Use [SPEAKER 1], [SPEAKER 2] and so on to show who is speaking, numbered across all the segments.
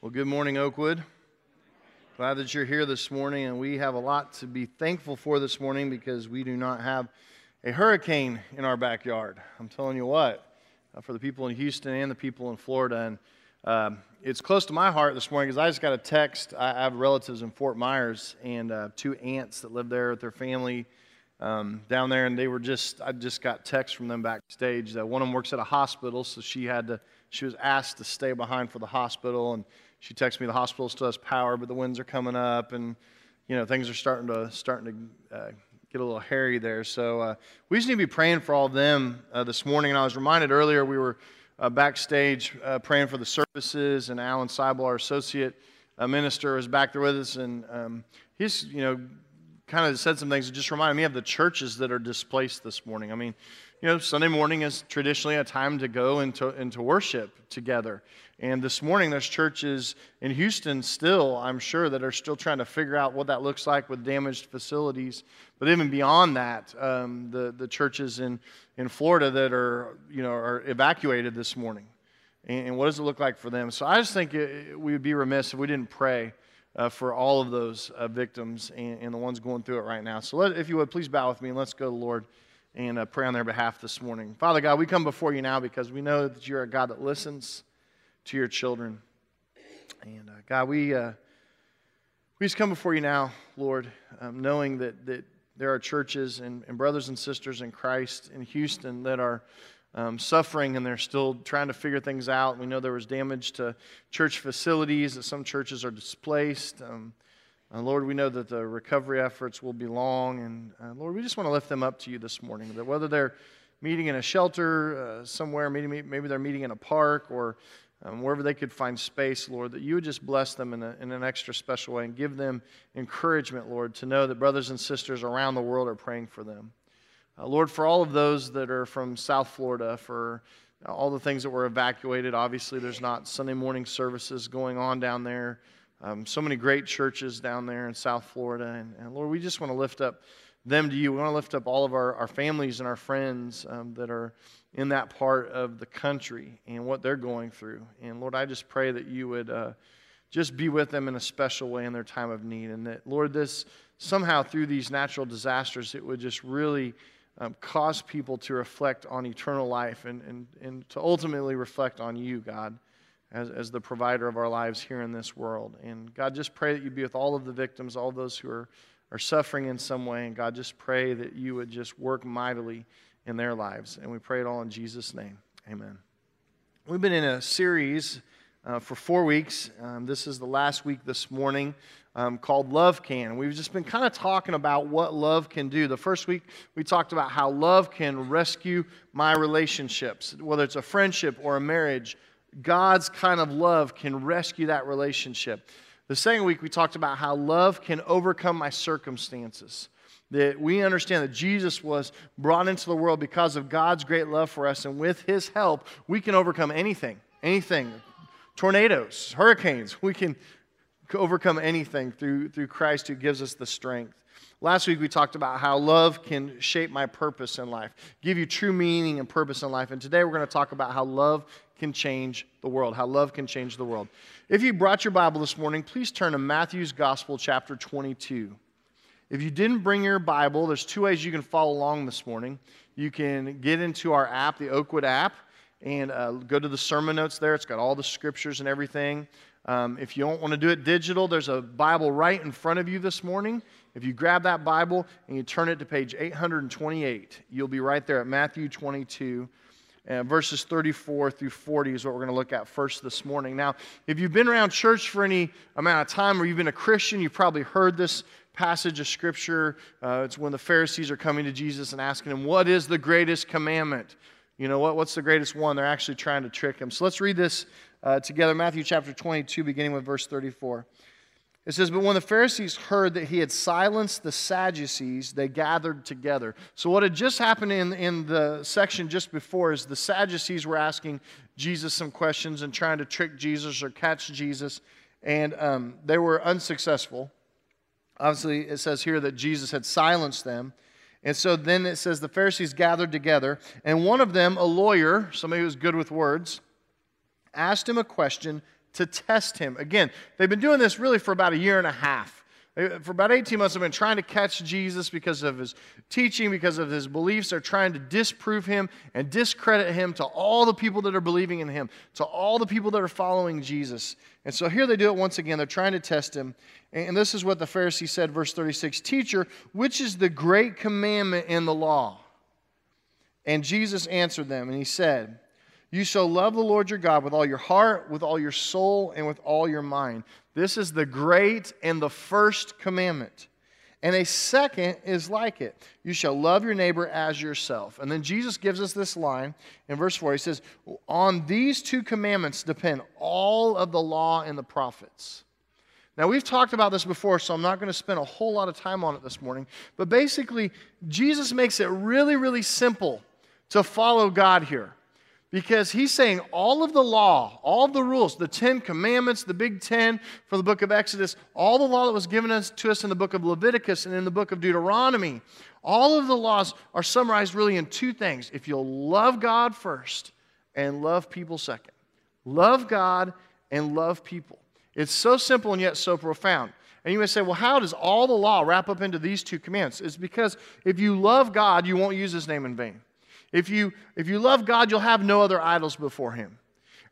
[SPEAKER 1] Well, good morning, Oakwood. Glad that you're here this morning, and we have a lot to be thankful for this morning because we do not have a hurricane in our backyard. I'm telling you what, uh, for the people in Houston and the people in Florida. And um, it's close to my heart this morning because I just got a text. I have relatives in Fort Myers and uh, two aunts that live there with their family um, down there, and they were just, I just got text from them backstage that one of them works at a hospital, so she had to, she was asked to stay behind for the hospital. and she texted me the hospital still has power, but the winds are coming up, and you know things are starting to starting to uh, get a little hairy there. So uh, we just need to be praying for all of them uh, this morning. And I was reminded earlier we were uh, backstage uh, praying for the services, and Alan Seibel, our associate uh, minister, was back there with us, and um, he's you know kind of said some things that just reminded me of the churches that are displaced this morning. I mean, you know, Sunday morning is traditionally a time to go into, into worship together. And this morning, there's churches in Houston still, I'm sure, that are still trying to figure out what that looks like with damaged facilities. But even beyond that, um, the, the churches in, in Florida that are, you know, are evacuated this morning. And, and what does it look like for them? So I just think it, we would be remiss if we didn't pray uh, for all of those uh, victims and, and, the ones going through it right now. So let, if you would, please bow with me and let's go to the Lord and uh, pray on their behalf this morning. Father God, we come before you now because we know that you're a God that listens to your children. And uh, God, we, uh, we just come before you now, Lord, um, knowing that, that there are churches and, and, brothers and sisters in Christ in Houston that are um, suffering and they're still trying to figure things out. We know there was damage to church facilities, that some churches are displaced. Um, uh, Lord, we know that the recovery efforts will be long. And uh, Lord, we just want to lift them up to you this morning. That whether they're meeting in a shelter uh, somewhere, maybe, maybe they're meeting in a park or um, wherever they could find space, Lord, that you would just bless them in, a, in an extra special way and give them encouragement, Lord, to know that brothers and sisters around the world are praying for them. Uh, Lord, for all of those that are from South Florida, for all the things that were evacuated, obviously there's not Sunday morning services going on down there. Um, so many great churches down there in South Florida. And, and, Lord, we just want to lift up them to you. We want to lift up all of our, our families and our friends um, that are in that part of the country and what they're going through. And Lord, I just pray that you would uh, just be with them in a special way in their time of need. And that, Lord, this somehow through these natural disasters, it would just really um, cause people to reflect on eternal life and, and, and to ultimately reflect on you, God. As, as the provider of our lives here in this world. And God, just pray that you be with all of the victims, all those who are, are suffering in some way. And God, just pray that you would just work mightily in their lives. And we pray it all in Jesus' name. Amen. We've been in a series uh, for four weeks. Um, this is the last week this morning um, called Love Can. We've just been kind of talking about what love can do. The first week, we talked about how love can rescue my relationships, whether it's a friendship or a marriage. God's kind of love can rescue that relationship. The second week, we talked about how love can overcome my circumstances that we understand that Jesus was brought into the world because of God's great love for us, and with His help, we can overcome anything, anything. Tornadoes, hurricanes, we can overcome anything through, through Christ who gives us the strength. Last week we talked about how love can shape my purpose in life, give you true meaning and purpose in life. And today we're going to talk about how love can change the world, how love can change the world. If you brought your Bible this morning, please turn to Matthew's Gospel, chapter 22. If you didn't bring your Bible, there's two ways you can follow along this morning. You can get into our app, the Oakwood app, and uh, go to the sermon notes there. It's got all the scriptures and everything. Um, if you don't want to do it digital, there's a Bible right in front of you this morning. If you grab that Bible and you turn it to page 828, you'll be right there at Matthew 22. Verses 34 through 40 is what we're going to look at first this morning. Now, if you've been around church for any amount of time or you've been a Christian, you've probably heard this passage of Scripture. Uh, it's when the Pharisees are coming to Jesus and asking him, What is the greatest commandment? You know, what, what's the greatest one? They're actually trying to trick him. So let's read this uh, together Matthew chapter 22, beginning with verse 34. It says, But when the Pharisees heard that he had silenced the Sadducees, they gathered together. So, what had just happened in, in the section just before is the Sadducees were asking Jesus some questions and trying to trick Jesus or catch Jesus, and um, they were unsuccessful. Obviously, it says here that Jesus had silenced them. And so then it says the Pharisees gathered together, and one of them, a lawyer, somebody who was good with words, asked him a question to test him. Again, they've been doing this really for about a year and a half. For about 18 months, they've been trying to catch Jesus because of his teaching, because of his beliefs. They're trying to disprove him and discredit him to all the people that are believing in him, to all the people that are following Jesus. And so here they do it once again. They're trying to test him. And this is what the Pharisee said, verse 36 Teacher, which is the great commandment in the law? And Jesus answered them, and he said, You shall love the Lord your God with all your heart, with all your soul, and with all your mind. This is the great and the first commandment. And a second is like it you shall love your neighbor as yourself. And then Jesus gives us this line in verse 4. He says, On these two commandments depend all of the law and the prophets. Now, we've talked about this before, so I'm not going to spend a whole lot of time on it this morning. But basically, Jesus makes it really, really simple to follow God here because he's saying all of the law, all of the rules, the Ten Commandments, the Big Ten for the book of Exodus, all the law that was given us, to us in the book of Leviticus and in the book of Deuteronomy, all of the laws are summarized really in two things. If you'll love God first and love people second, love God and love people. It's so simple and yet so profound. And you may say, well, how does all the law wrap up into these two commands? It's because if you love God, you won't use his name in vain. If you, if you love God, you'll have no other idols before Him.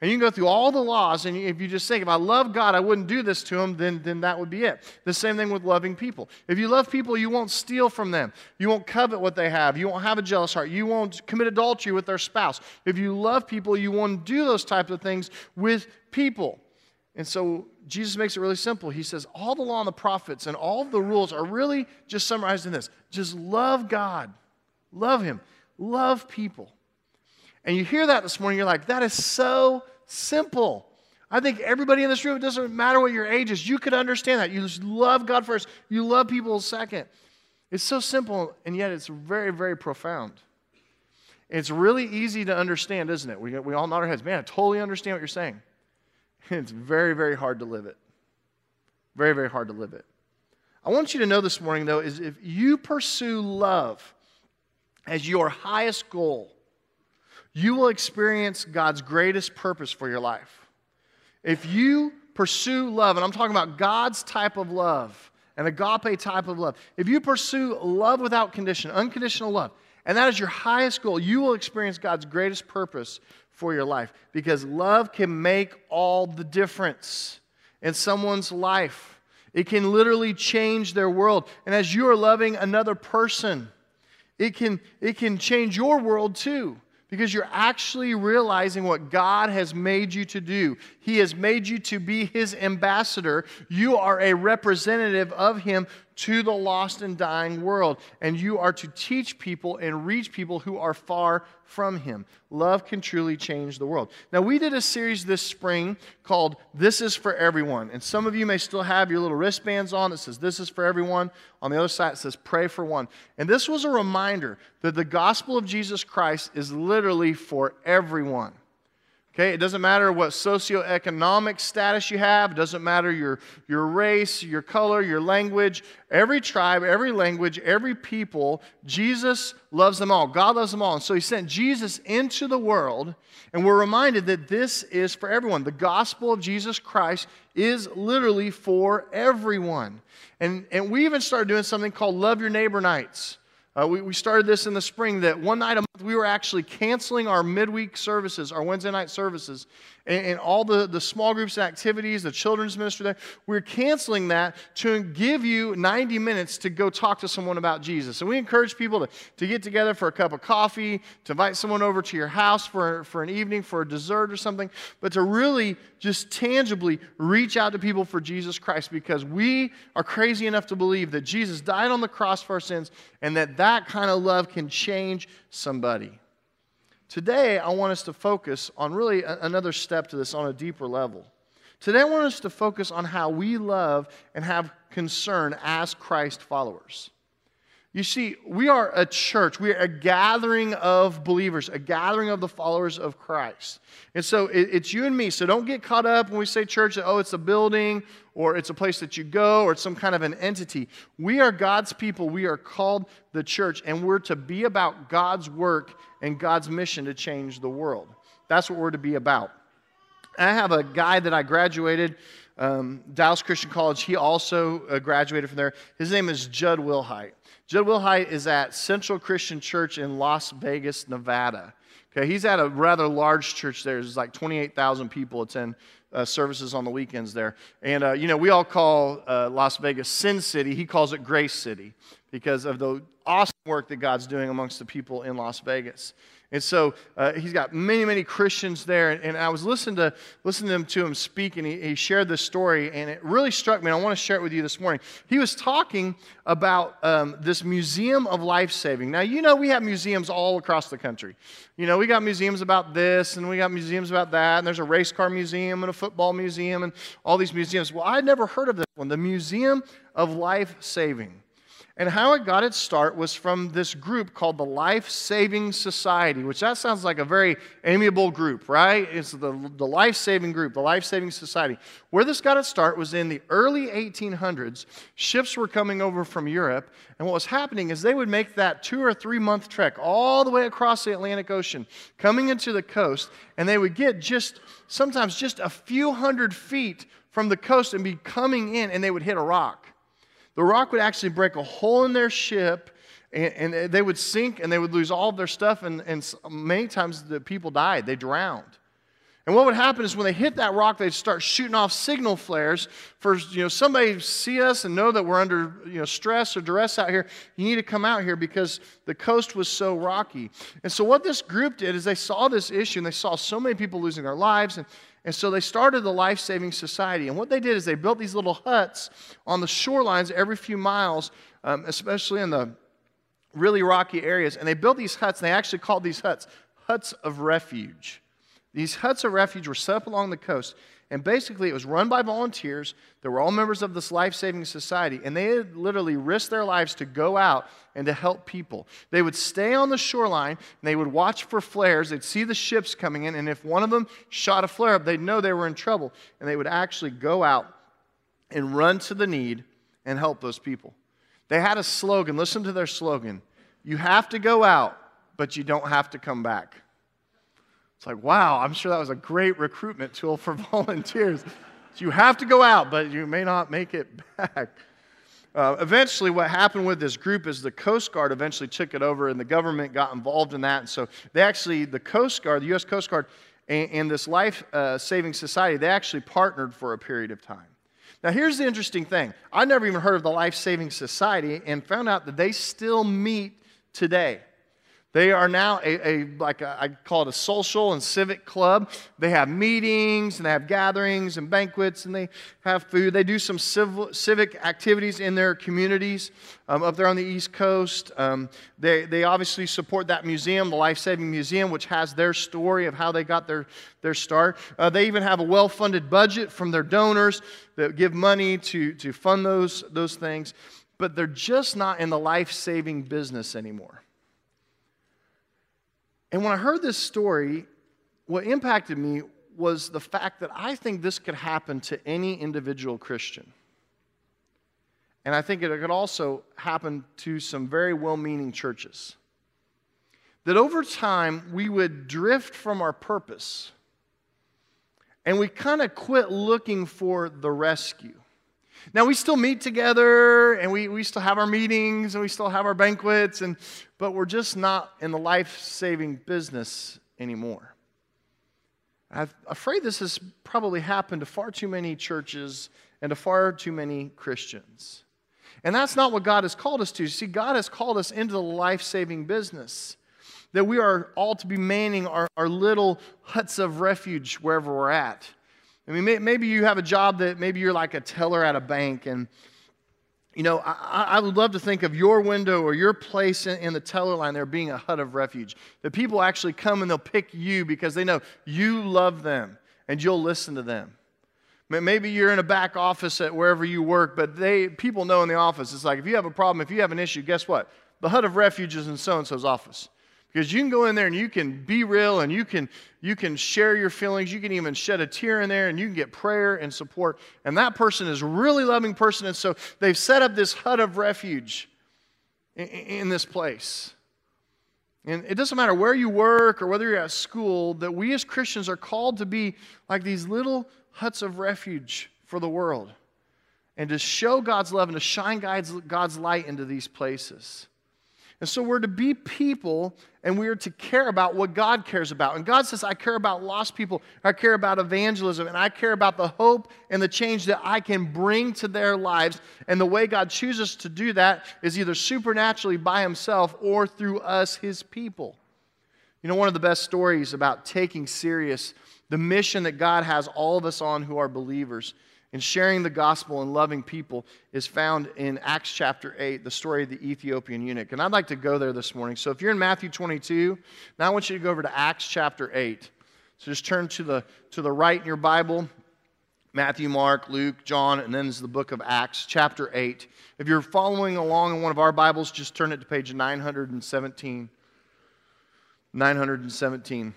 [SPEAKER 1] And you can go through all the laws, and if you just think, if I love God, I wouldn't do this to him, then, then that would be it. The same thing with loving people. If you love people, you won't steal from them. You won't covet what they have. You won't have a jealous heart. You won't commit adultery with their spouse. If you love people, you won't do those types of things with people. And so Jesus makes it really simple. He says, all the law and the prophets and all the rules are really just summarized in this just love God, love Him. Love people. And you hear that this morning, you're like, that is so simple. I think everybody in this room, it doesn't matter what your age is, you could understand that. You just love God first, you love people second. It's so simple, and yet it's very, very profound. It's really easy to understand, isn't it? We, we all nod our heads. Man, I totally understand what you're saying. It's very, very hard to live it. Very, very hard to live it. I want you to know this morning, though, is if you pursue love, as your highest goal, you will experience God's greatest purpose for your life. If you pursue love, and I'm talking about God's type of love, an agape type of love, if you pursue love without condition, unconditional love, and that is your highest goal, you will experience God's greatest purpose for your life because love can make all the difference in someone's life. It can literally change their world. And as you are loving another person, it can, it can change your world too because you're actually realizing what God has made you to do. He has made you to be His ambassador. You are a representative of Him to the lost and dying world. And you are to teach people and reach people who are far from Him. Love can truly change the world. Now, we did a series this spring called This is for Everyone. And some of you may still have your little wristbands on that says This is for Everyone. On the other side, it says Pray for One. And this was a reminder that the gospel of Jesus Christ is literally for everyone. Okay, it doesn't matter what socioeconomic status you have, it doesn't matter your, your race, your color, your language. Every tribe, every language, every people, Jesus loves them all. God loves them all. And so he sent Jesus into the world, and we're reminded that this is for everyone. The gospel of Jesus Christ is literally for everyone. And, and we even started doing something called Love Your Neighbor Nights. Uh, we, we started this in the spring that one night a month we were actually canceling our midweek services, our Wednesday night services, and, and, all the, the small groups and activities, the children's ministry there. We're canceling that to give you 90 minutes to go talk to someone about Jesus. And we encourage people to, to get together for a cup of coffee, to invite someone over to your house for, for an evening, for a dessert or something, but to really just tangibly reach out to people for Jesus Christ because we are crazy enough to believe that Jesus died on the cross for our sins and that that kind of love can change somebody. Today, I want us to focus on really another step to this on a deeper level. Today, I want us to focus on how we love and have concern as Christ followers. You see, we are a church. We are a gathering of believers, a gathering of the followers of Christ. And so it, it's you and me. So don't get caught up when we say church oh, it's a building or it's a place that you go or it's some kind of an entity. We are God's people. We are called the church, and we're to be about God's work and God's mission to change the world. That's what we're to be about. I have a guy that I graduated, um, Dallas Christian College. He also uh, graduated from there. His name is Jud Wilhite. Jud Wilhite is at Central Christian Church in Las Vegas, Nevada. Okay, he's at a rather large church there. There's like 28,000 people attend uh, services on the weekends there. And, uh, you know, we all call uh, Las Vegas Sin City. He calls it Grace City because of the awesome work that God's doing amongst the people in Las Vegas. And so uh, he's got many, many Christians there. And, and I was listening to, listening to him speak, and he, he, shared this story, and it really struck me. And I want to share it with you this morning. He was talking about um, this museum of life saving. Now, you know, we have museums all across the country. You know, we got museums about this, and we got museums about that, and there's a race car museum and a football museum, and all these museums. Well, I'd never heard of this one the Museum of Life Saving. And how it got its start was from this group called the Life Saving Society, which that sounds like a very amiable group, right? It's the, the Life Saving Group, the Life Saving Society. Where this got its start was in the early 1800s. Ships were coming over from Europe, and what was happening is they would make that two or three month trek all the way across the Atlantic Ocean, coming into the coast, and they would get just sometimes just a few hundred feet from the coast and be coming in, and they would hit a rock the rock would actually break a hole in their ship and, and they would sink and they would lose all of their stuff. And, and many times the people died, they drowned. And what would happen is when they hit that rock, they'd start shooting off signal flares for you know somebody see us and know that we're under you know stress or duress out here. You need to come out here because the coast was so rocky. And so what this group did is they saw this issue and they saw so many people losing their lives and and so they started the Life Saving Society. And what they did is they built these little huts on the shorelines every few miles, um, especially in the really rocky areas. And they built these huts, and they actually called these huts huts of refuge. These huts of refuge were set up along the coast. And basically, it was run by volunteers that were all members of this life saving society. And they had literally risked their lives to go out and to help people. They would stay on the shoreline and they would watch for flares. They'd see the ships coming in. And if one of them shot a flare up, they'd know they were in trouble. And they would actually go out and run to the need and help those people. They had a slogan. Listen to their slogan You have to go out, but you don't have to come back. It's like, wow, I'm sure that was a great recruitment tool for volunteers. so you have to go out, but you may not make it back. Uh, eventually, what happened with this group is the Coast Guard eventually took it over, and the government got involved in that. And so they actually, the Coast Guard, the U.S. Coast Guard, and, and this Life uh, Saving Society, they actually partnered for a period of time. Now, here's the interesting thing I never even heard of the Life Saving Society and found out that they still meet today. They are now a, a, like a, I call it a social and civic club. They have meetings and they have gatherings and banquets and they have food. They do some civil, civic activities in their communities um, up there on the East Coast. Um, they, they obviously support that museum, the Life Saving Museum, which has their story of how they got their, their start. Uh, they even have a well funded budget from their donors that give money to, to fund those, those things. But they're just not in the life saving business anymore. And when I heard this story, what impacted me was the fact that I think this could happen to any individual Christian. And I think it could also happen to some very well meaning churches. That over time, we would drift from our purpose and we kind of quit looking for the rescue. Now, we still meet together and we, we still have our meetings and we still have our banquets, and, but we're just not in the life saving business anymore. I'm afraid this has probably happened to far too many churches and to far too many Christians. And that's not what God has called us to. See, God has called us into the life saving business. That we are all to be manning our, our little huts of refuge wherever we're at. I mean, maybe you have a job that maybe you're like a teller at a bank, and you know, I, I would love to think of your window or your place in, in, the teller line there being a hut of refuge. That people actually come and they'll pick you because they know you love them and you'll listen to them. Maybe you're in a back office at wherever you work, but they people know in the office. It's like if you have a problem, if you have an issue, guess what? The hut of refuge is in so and so's office. Because you can go in there and you can be real and you can, you can share your feelings. You can even shed a tear in there and you can get prayer and support. And that person is a really loving person. And so they've set up this hut of refuge in, in this place. And it doesn't matter where you work or whether you're at school, that we as Christians are called to be like these little huts of refuge for the world and to show God's love and to shine God's light into these places. And so we're to be people and we are to care about what God cares about. And God says, I care about lost people, I care about evangelism, and I care about the hope and the change that I can bring to their lives. And the way God chooses to do that is either supernaturally by Himself or through us, His people. You know, one of the best stories about taking serious the mission that God has all of us on who are believers and sharing the gospel and loving people is found in Acts chapter 8, the story of the Ethiopian eunuch. And I'd like to go there this morning. So if you're in Matthew 22, now I want you to go over to Acts chapter 8. So just turn to the, to the right in your Bible Matthew, Mark, Luke, John, and then is the book of Acts, chapter 8. If you're following along in one of our Bibles, just turn it to page 917. 917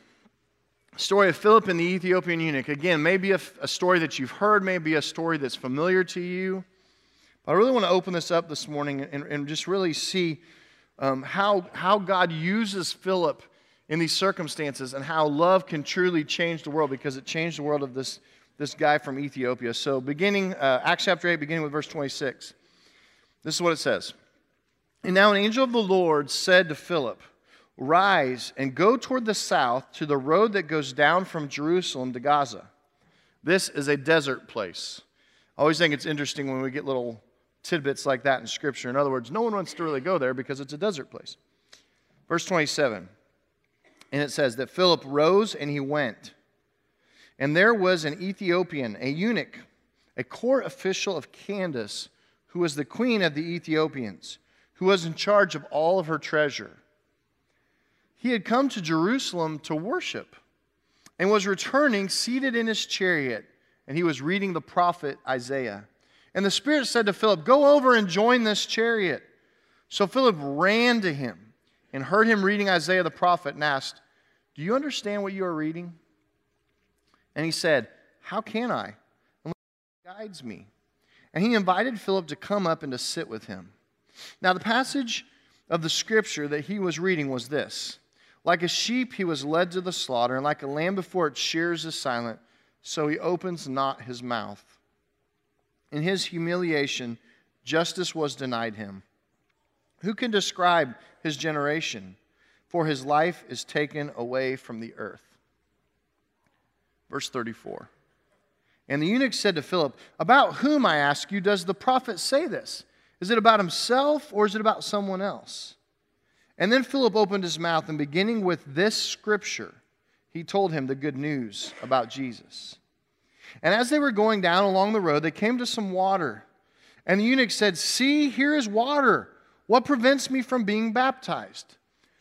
[SPEAKER 1] story of Philip and the Ethiopian eunuch. Again, maybe a, a, story that you've heard, maybe a story that's familiar to you. But I really want to open this up this morning and, and just really see um, how, how God uses Philip in these circumstances and how love can truly change the world because it changed the world of this, this guy from Ethiopia. So, beginning, uh, Acts chapter 8, beginning with verse 26, this is what it says. And now an angel of the Lord said to Philip, Rise and go toward the south to the road that goes down from Jerusalem to Gaza. This is a desert place. I always think it's interesting when we get little tidbits like that in Scripture. In other words, no one wants to really go there because it's a desert place. Verse 27, and it says that Philip rose and he went. And there was an Ethiopian, a eunuch, a court official of Candace, who was the queen of the Ethiopians, who was in charge of all of her treasure. He had come to Jerusalem to worship and was returning seated in his chariot, and he was reading the prophet Isaiah. And the Spirit said to Philip, Go over and join this chariot. So Philip ran to him and heard him reading Isaiah the prophet and asked, Do you understand what you are reading? And he said, How can I? Unless guides me. And he invited Philip to come up and to sit with him. Now, the passage of the scripture that he was reading was this like a sheep, he was led to the slaughter, and like a lamb before its shears is silent, so he opens not his mouth. In his humiliation, justice was denied him. Who can describe his generation? For his life is taken away from the earth. Verse 34. And the eunuch said to Philip, About whom, I ask you, does the prophet say this? Is it about himself or is it about someone else? And then Philip opened his mouth, and beginning with this scripture, he told him the good news about Jesus. And as they were going down along the road, they came to some water. And the eunuch said, See, here is water. What prevents me from being baptized?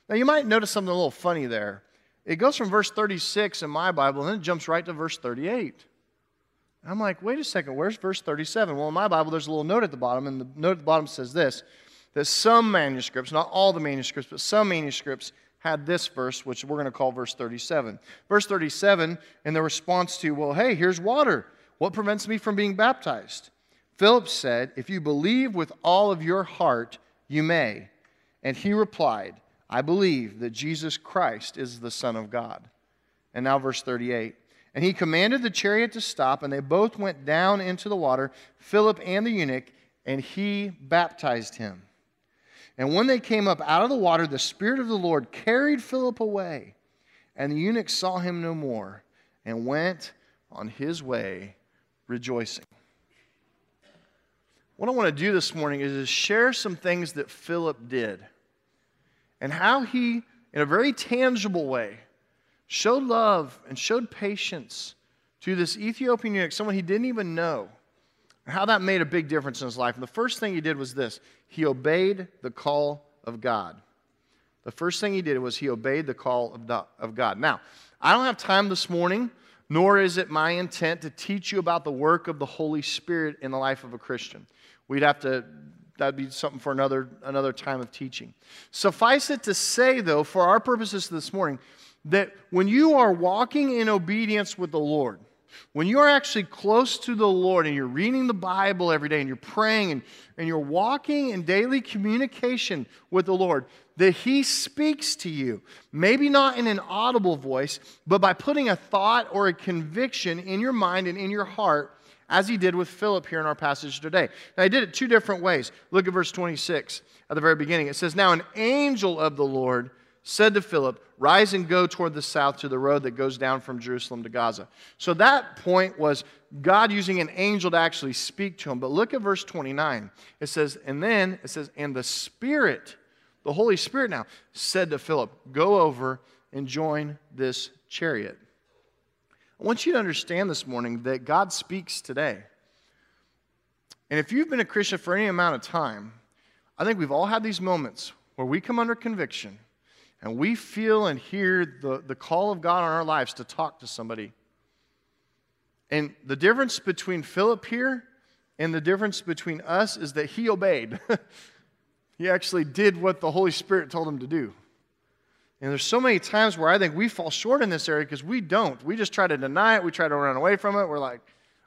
[SPEAKER 1] Now, you might notice something a little funny there. It goes from verse 36 in my Bible, and then it jumps right to verse 38. I'm like, wait a second, where's verse 37? Well, in my Bible, there's a little note at the bottom, and the note at the bottom says this that some manuscripts, not all the manuscripts, but some manuscripts had this verse, which we're going to call verse 37. Verse 37, in the response to, well, hey, here's water. What prevents me from being baptized? Philip said, If you believe with all of your heart, you may. And he replied, I believe that Jesus Christ is the Son of God. And now, verse 38. And he commanded the chariot to stop, and they both went down into the water, Philip and the eunuch, and he baptized him. And when they came up out of the water, the Spirit of the Lord carried Philip away. And the eunuch saw him no more and went on his way rejoicing. What I want to do this morning is share some things that Philip did and how he, in a very tangible way, showed love and showed patience to this Ethiopian eunuch, someone he didn't even know how that made a big difference in his life. And the first thing he did was this he obeyed the call of God. The first thing he did was he obeyed the call of, of God. Now, I don't have time this morning, nor is it my intent to teach you about the work of the Holy Spirit in the life of a Christian. We'd have to, that'd be something for another, another time of teaching. Suffice it to say, though, for our purposes this morning, that when you are walking in obedience with the Lord, when you are actually close to the Lord and you're reading the Bible every day and you're praying and, and you're walking in daily communication with the Lord, that he speaks to you. Maybe not in an audible voice, but by putting a thought or a conviction in your mind and in your heart, as he did with Philip here in our passage today. Now, he did it two different ways. Look at verse 26 at the very beginning. It says, Now an angel of the Lord said to Philip, Rise and go toward the south to the road that goes down from Jerusalem to Gaza. So that point was God using an angel to actually speak to him. But look at verse 29. It says, And then it says, And the Spirit, the Holy Spirit now, said to Philip, Go over and join this chariot. I want you to understand this morning that God speaks today. And if you've been a Christian for any amount of time, I think we've all had these moments where we come under conviction and we feel and hear the, the call of God on our lives to talk to somebody. And the difference between Philip here and the difference between us is that he obeyed. he actually did what the Holy Spirit told him to do. And there's so many times where I think we fall short in this area because we don't. We just try to deny it, we try to run away from it. We're like,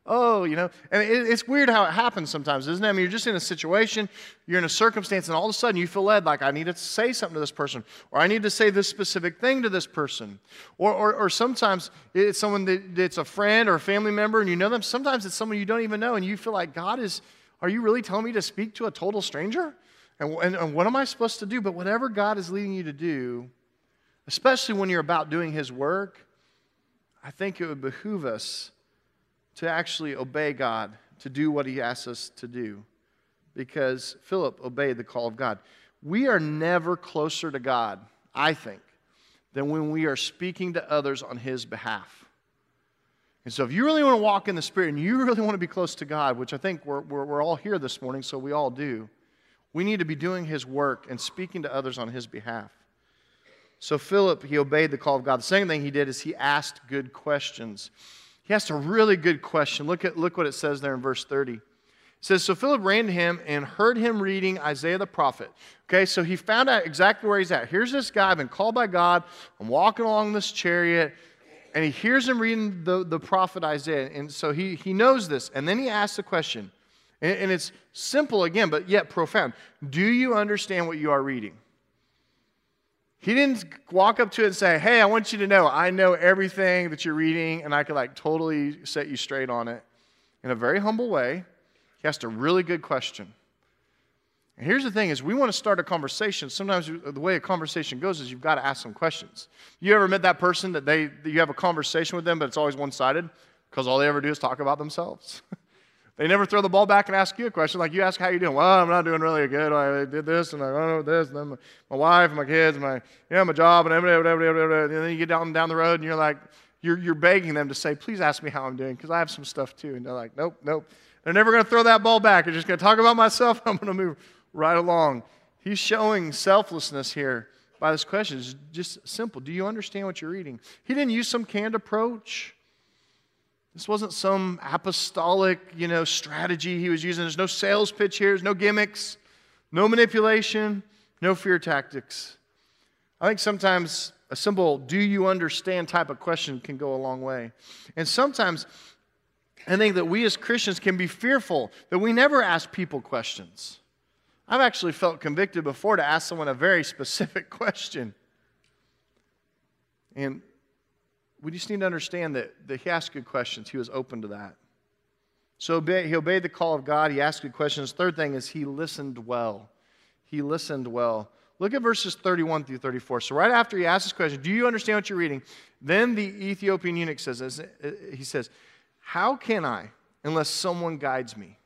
[SPEAKER 1] oh, you know. And it, it's weird how it happens sometimes, isn't it? I mean, you're just in a situation, you're in a circumstance, and all of a sudden you feel led like, I need to say something to this person, or I need to say this specific thing to this person. Or, or, or sometimes it's someone that it's a friend or a family member, and you know them. Sometimes it's someone you don't even know, and you feel like, God is, are you really telling me to speak to a total stranger? And, and, and what am I supposed to do? But whatever God is leading you to do, especially when you're about doing His work, I think it would behoove us to actually obey God, to do what he asks us to do, because Philip obeyed the call of God. We are never closer to God, I think, than when we are speaking to others on his behalf. And so, if you really want to walk in the Spirit and you really want to be close to God, which I think we're, we're, we're all here this morning, so we all do, we need to be doing His work and speaking to others on His behalf. So, Philip, he obeyed the call of God. The second thing he did is he asked good questions. He asked a really good question. Look, at, look what it says there in verse 30. It says, So Philip ran to him and heard him reading Isaiah the prophet. Okay, so he found out exactly where he's at. Here's this guy, I've been called by God. I'm walking along this chariot, and he hears him reading the, the prophet Isaiah. And so he, he knows this. And then he asks the question, and, and it's simple again, but yet profound Do you understand what you are reading? He didn't walk up to it and say, Hey, I want you to know I know everything that you're reading and I could like totally set you straight on it. In a very humble way, he asked a really good question. And here's the thing is we want to start a conversation. Sometimes the way a conversation goes is you've got to ask some questions. You ever met that person that they that you have a conversation with them, but it's always one-sided because all they ever do is talk about themselves? They never throw the ball back and ask you a question. Like you ask how you doing. Well, I'm not doing really good. I did this and I don't know this and then my, wife and my kids my yeah my job and everything, and then you get down down the road and you're like you're you're begging them to say please ask me how I'm doing because I have some stuff too. And they're like nope nope. They're never going to throw that ball back. They're just going to talk about myself. And I'm going to move right along. He's showing selflessness here by this question. It's just simple. Do you understand what you're reading? He didn't use some canned approach. This wasn't some apostolic, you know, strategy he was using. There's no sales pitch here, there's no gimmicks, no manipulation, no fear tactics. I think sometimes a simple do you understand type of question can go a long way. And sometimes I think that we as Christians can be fearful that we never ask people questions. I've actually felt convicted before to ask someone a very specific question. And we just need to understand that, that he asked good questions. He was open to that. So he obeyed the call of God. He asked good questions. Third thing is he listened well. He listened well. Look at verses 31 through 34. So right after he asks this question, do you understand what you're reading? Then the Ethiopian eunuch says, uh, he says, how can I unless someone guides me?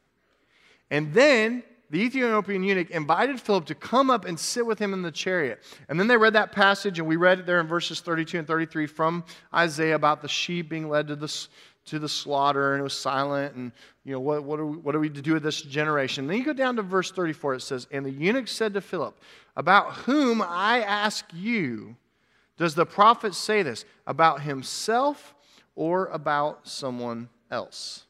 [SPEAKER 1] And then the Ethiopian eunuch invited Philip to come up and sit with him in the chariot. And then they read that passage, and we read it there in verses 32 and 33 from Isaiah about the sheep being led to the, to the slaughter, and it was silent, and you know, what, what, are we, what are we to do with this generation? And then you go down to verse 34, it says, And the eunuch said to Philip, About whom I ask you, does the prophet say this? About himself or about someone else?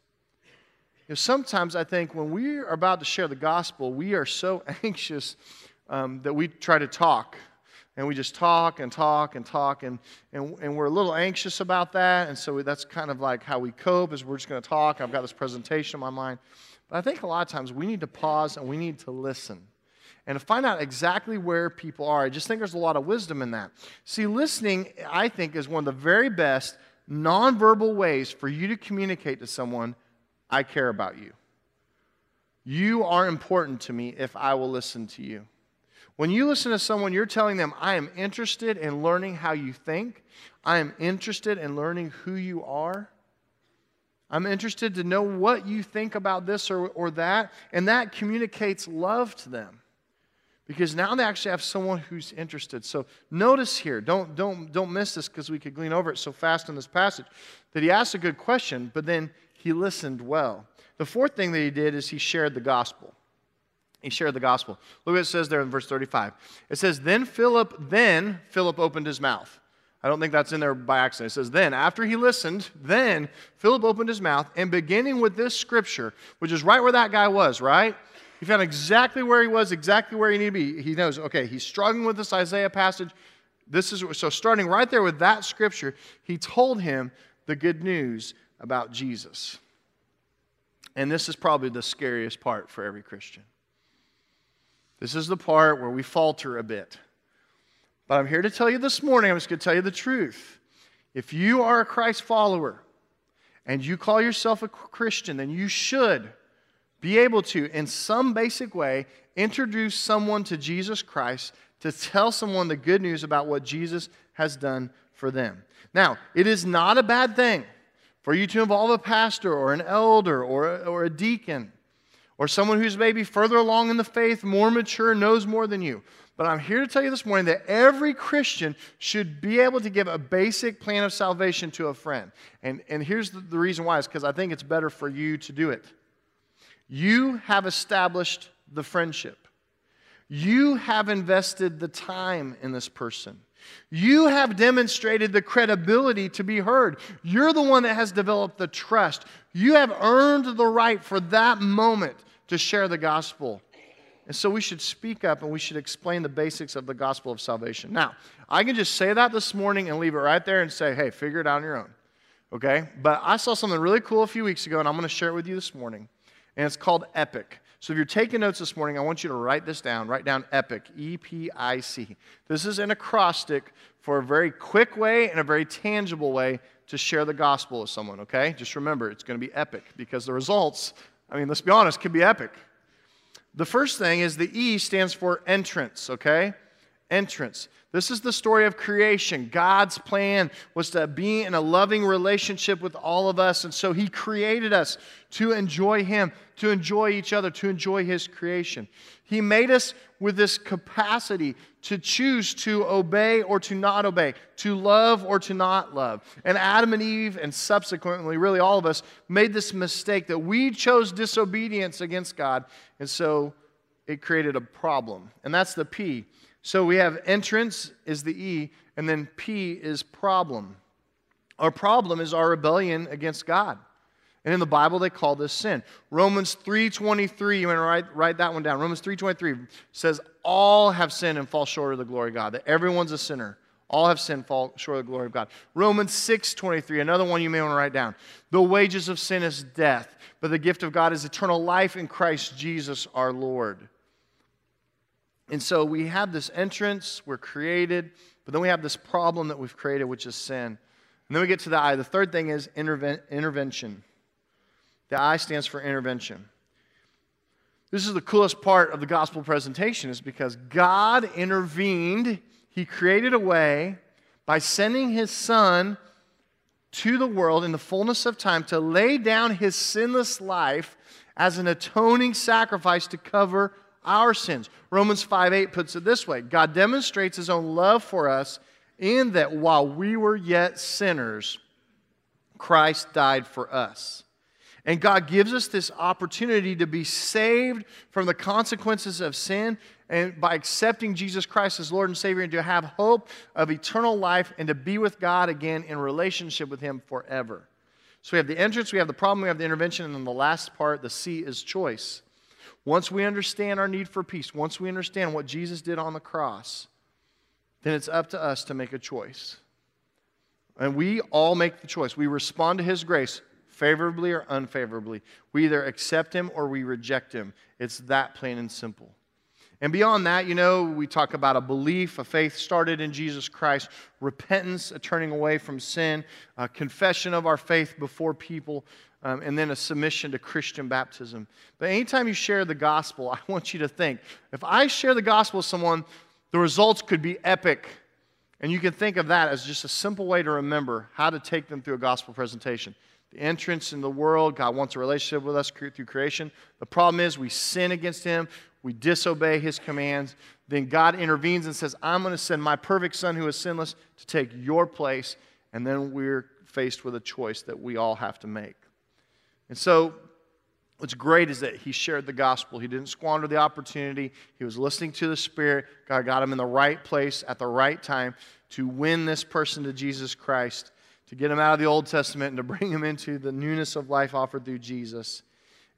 [SPEAKER 1] You know, sometimes I think when we are about to share the gospel, we are so anxious um, that we try to talk. And we just talk and talk and talk, and, and, and we're a little anxious about that. And so that's kind of like how we cope is we're just going to talk. I've got this presentation in my mind. But I think a lot of times we need to pause and we need to listen. and to find out exactly where people are. I just think there's a lot of wisdom in that. See, listening, I think, is one of the very best nonverbal ways for you to communicate to someone, I care about you. You are important to me if I will listen to you. When you listen to someone, you're telling them, I am interested in learning how you think. I am interested in learning who you are. I'm interested to know what you think about this or, or that. And that communicates love to them because now they actually have someone who's interested. So notice here, don't, don't, don't miss this because we could glean over it so fast in this passage, that he asks a good question, but then he listened well. The fourth thing that he did is he shared the gospel. He shared the gospel. Look what it says there in verse 35. It says, Then Philip, then Philip opened his mouth. I don't think that's in there by accident. It says, Then, after he listened, then Philip opened his mouth, and beginning with this scripture, which is right where that guy was, right? He found exactly where he was, exactly where he needed to be. He knows, okay, he's struggling with this Isaiah passage. This is so starting right there with that scripture, he told him the good news about Jesus. And this is probably the scariest part for every Christian. This is the part where we falter a bit. But I'm here to tell you this morning, I'm just going to tell you the truth. If you are a Christ follower and you call yourself a Christian, then you should be able to, in some basic way, introduce someone to Jesus Christ to tell someone the good news about what Jesus has done for them. Now, it is not a bad thing for you to involve a pastor or an elder or a, or a deacon or someone who's maybe further along in the faith, more mature, knows more than you. But I'm here to tell you this morning that every Christian should be able to give a basic plan of salvation to a friend. And, and here's the, the reason why is because I think it's better for you to do it. You have established the friendship, you have invested the time in this person. You have demonstrated the credibility to be heard. You're the one that has developed the trust. You have earned the right for that moment to share the gospel. And so we should speak up and we should explain the basics of the gospel of salvation. Now, I can just say that this morning and leave it right there and say, hey, figure it out on your own. Okay? But I saw something really cool a few weeks ago and I'm going to share it with you this morning. And it's called EPIC. So if you're taking notes this morning, I want you to write this down. Write down EPIC, E P I C. This is an acrostic for a very quick way and a very tangible way to share the gospel with someone, okay? Just remember, it's going to be epic because the results, I mean, let's be honest, can be epic. The first thing is the E stands for entrance, okay? Entrance. This is the story of creation. God's plan was to be in a loving relationship with all of us. And so He created us to enjoy Him, to enjoy each other, to enjoy His creation. He made us with this capacity to choose to obey or to not obey, to love or to not love. And Adam and Eve, and subsequently, really all of us, made this mistake that we chose disobedience against God. And so it created a problem. And that's the P. So we have entrance is the E, and then P is problem. Our problem is our rebellion against God. And in the Bible, they call this sin. Romans 3.23, you want to write, write that one down. Romans 3.23 says, all have sinned and fall short of the glory of God. That everyone's a sinner. All have sinned, fall short of the glory of God. Romans 6.23, another one you may want to write down. The wages of sin is death, but the gift of God is eternal life in Christ Jesus our Lord. And so we have this entrance, we're created, but then we have this problem that we've created, which is sin. And then we get to the I. The third thing is interven- intervention. The I stands for intervention. This is the coolest part of the gospel presentation, is because God intervened. He created a way by sending his son to the world in the fullness of time to lay down his sinless life as an atoning sacrifice to cover our sins. Romans 5 8 puts it this way God demonstrates his own love for us in that while we were yet sinners, Christ died for us. And God gives us this opportunity to be saved from the consequences of sin and by accepting Jesus Christ as Lord and Savior and to have hope of eternal life and to be with God again in relationship with Him forever. So we have the entrance, we have the problem, we have the intervention, and then the last part, the C, is choice. Once we understand our need for peace, once we understand what Jesus did on the cross, then it's up to us to make a choice. And we all make the choice. We respond to His grace favorably or unfavorably. We either accept Him or we reject Him. It's that plain and simple. And beyond that, you know, we talk about a belief, a faith started in Jesus Christ, repentance, a turning away from sin, a confession of our faith before people, um, and then a submission to Christian baptism. But anytime you share the gospel, I want you to think if I share the gospel with someone, the results could be epic. And you can think of that as just a simple way to remember how to take them through a gospel presentation. The entrance in the world, God wants a relationship with us through creation. The problem is we sin against Him, we disobey His commands. Then God intervenes and says, I'm going to send my perfect Son who is sinless to take your place. And then we're faced with a choice that we all have to make. And so What's great is that he shared the gospel. He didn't squander the opportunity. He was listening to the Spirit. God got him in the right place at the right time to win this person to Jesus Christ, to get him out of the Old Testament and to bring him into the newness of life offered through Jesus.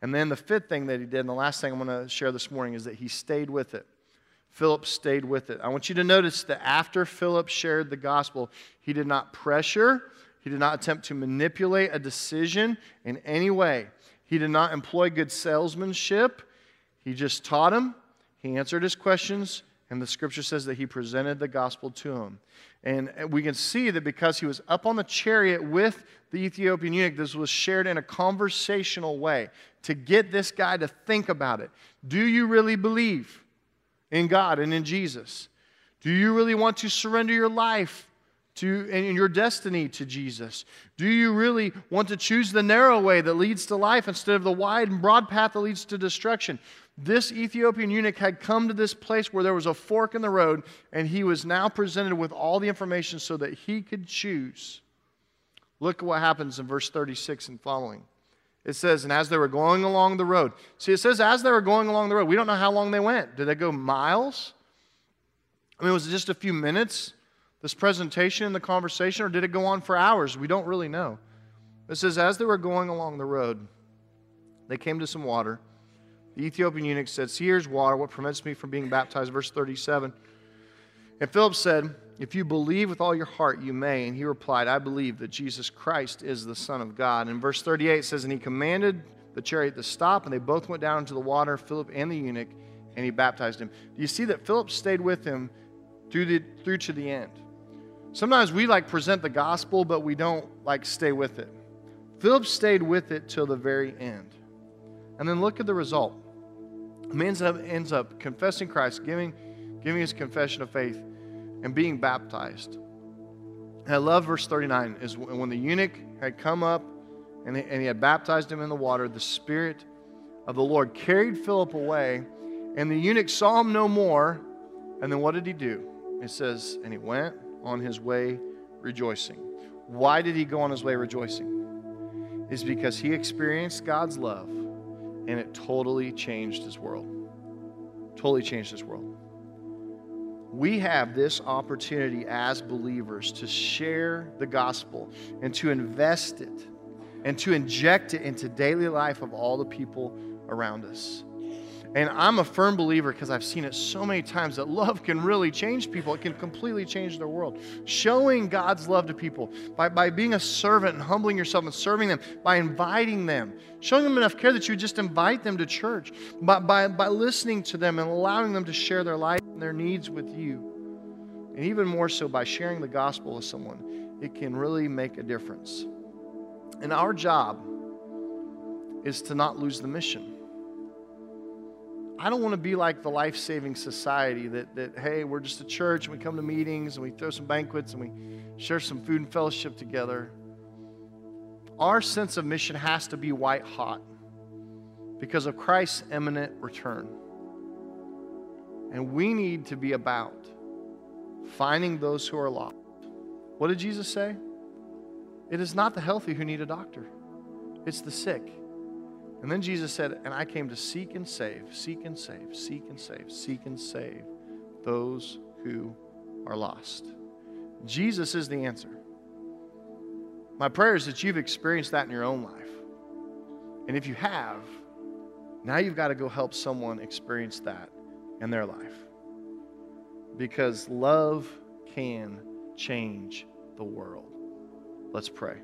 [SPEAKER 1] And then the fifth thing that he did, and the last thing I'm going to share this morning, is that he stayed with it. Philip stayed with it. I want you to notice that after Philip shared the gospel, he did not pressure, he did not attempt to manipulate a decision in any way. He did not employ good salesmanship. He just taught him, he answered his questions, and the scripture says that he presented the gospel to him. And we can see that because he was up on the chariot with the Ethiopian eunuch, this was shared in a conversational way to get this guy to think about it. Do you really believe in God and in Jesus? Do you really want to surrender your life to and your destiny to Jesus? Do you really want to choose the narrow way that leads to life instead of the wide and broad path that leads to destruction? This Ethiopian eunuch had come to this place where there was a fork in the road, and he was now presented with all the information so that he could choose. Look at what happens in verse 36 and following. It says, and as they were going along the road. See, it says, as they were going along the road. We don't know how long they went. Did they go miles? I mean, was it just a few minutes? This presentation and the conversation, or did it go on for hours? We don't really know. It says, as they were going along the road, they came to some water. The Ethiopian eunuch said, See, here's water. What prevents me from being baptized? Verse 37. And Philip said, If you believe with all your heart, you may. And he replied, I believe that Jesus Christ is the Son of God. And verse 38 says, And he commanded the chariot to stop, and they both went down into the water, Philip and the eunuch, and he baptized him. Do you see that Philip stayed with him through, the, through to the end? Sometimes we like present the gospel, but we don't like stay with it. Philip stayed with it till the very end. And then look at the result. He ends up, ends up confessing Christ, giving, giving his confession of faith, and being baptized. And I love verse 39 is when the eunuch had come up and he, and he had baptized him in the water, the Spirit of the Lord carried Philip away, and the eunuch saw him no more. And then what did he do? It says, and he went on his way rejoicing. Why did he go on his way rejoicing? Is because he experienced God's love and it totally changed his world. Totally changed his world. We have this opportunity as believers to share the gospel and to invest it and to inject it into daily life of all the people around us. And I'm a firm believer because I've seen it so many times that love can really change people. It can completely change their world. Showing God's love to people by, by being a servant and humbling yourself and serving them, by inviting them, showing them enough care that you just invite them to church, by, by, by listening to them and allowing them to share their life and their needs with you. And even more so by sharing the gospel with someone, it can really make a difference. And our job is to not lose the mission. I don't want to be like the life saving society that, that, hey, we're just a church and we come to meetings and we throw some banquets and we share some food and fellowship together. Our sense of mission has to be white hot because of Christ's imminent return. And we need to be about finding those who are lost. What did Jesus say? It is not the healthy who need a doctor, it's the sick. And then Jesus said, And I came to seek and save, seek and save, seek and save, seek and save those who are lost. Jesus is the answer. My prayer is that you've experienced that in your own life. And if you have, now you've got to go help someone experience that in their life. Because love can change the world. Let's pray.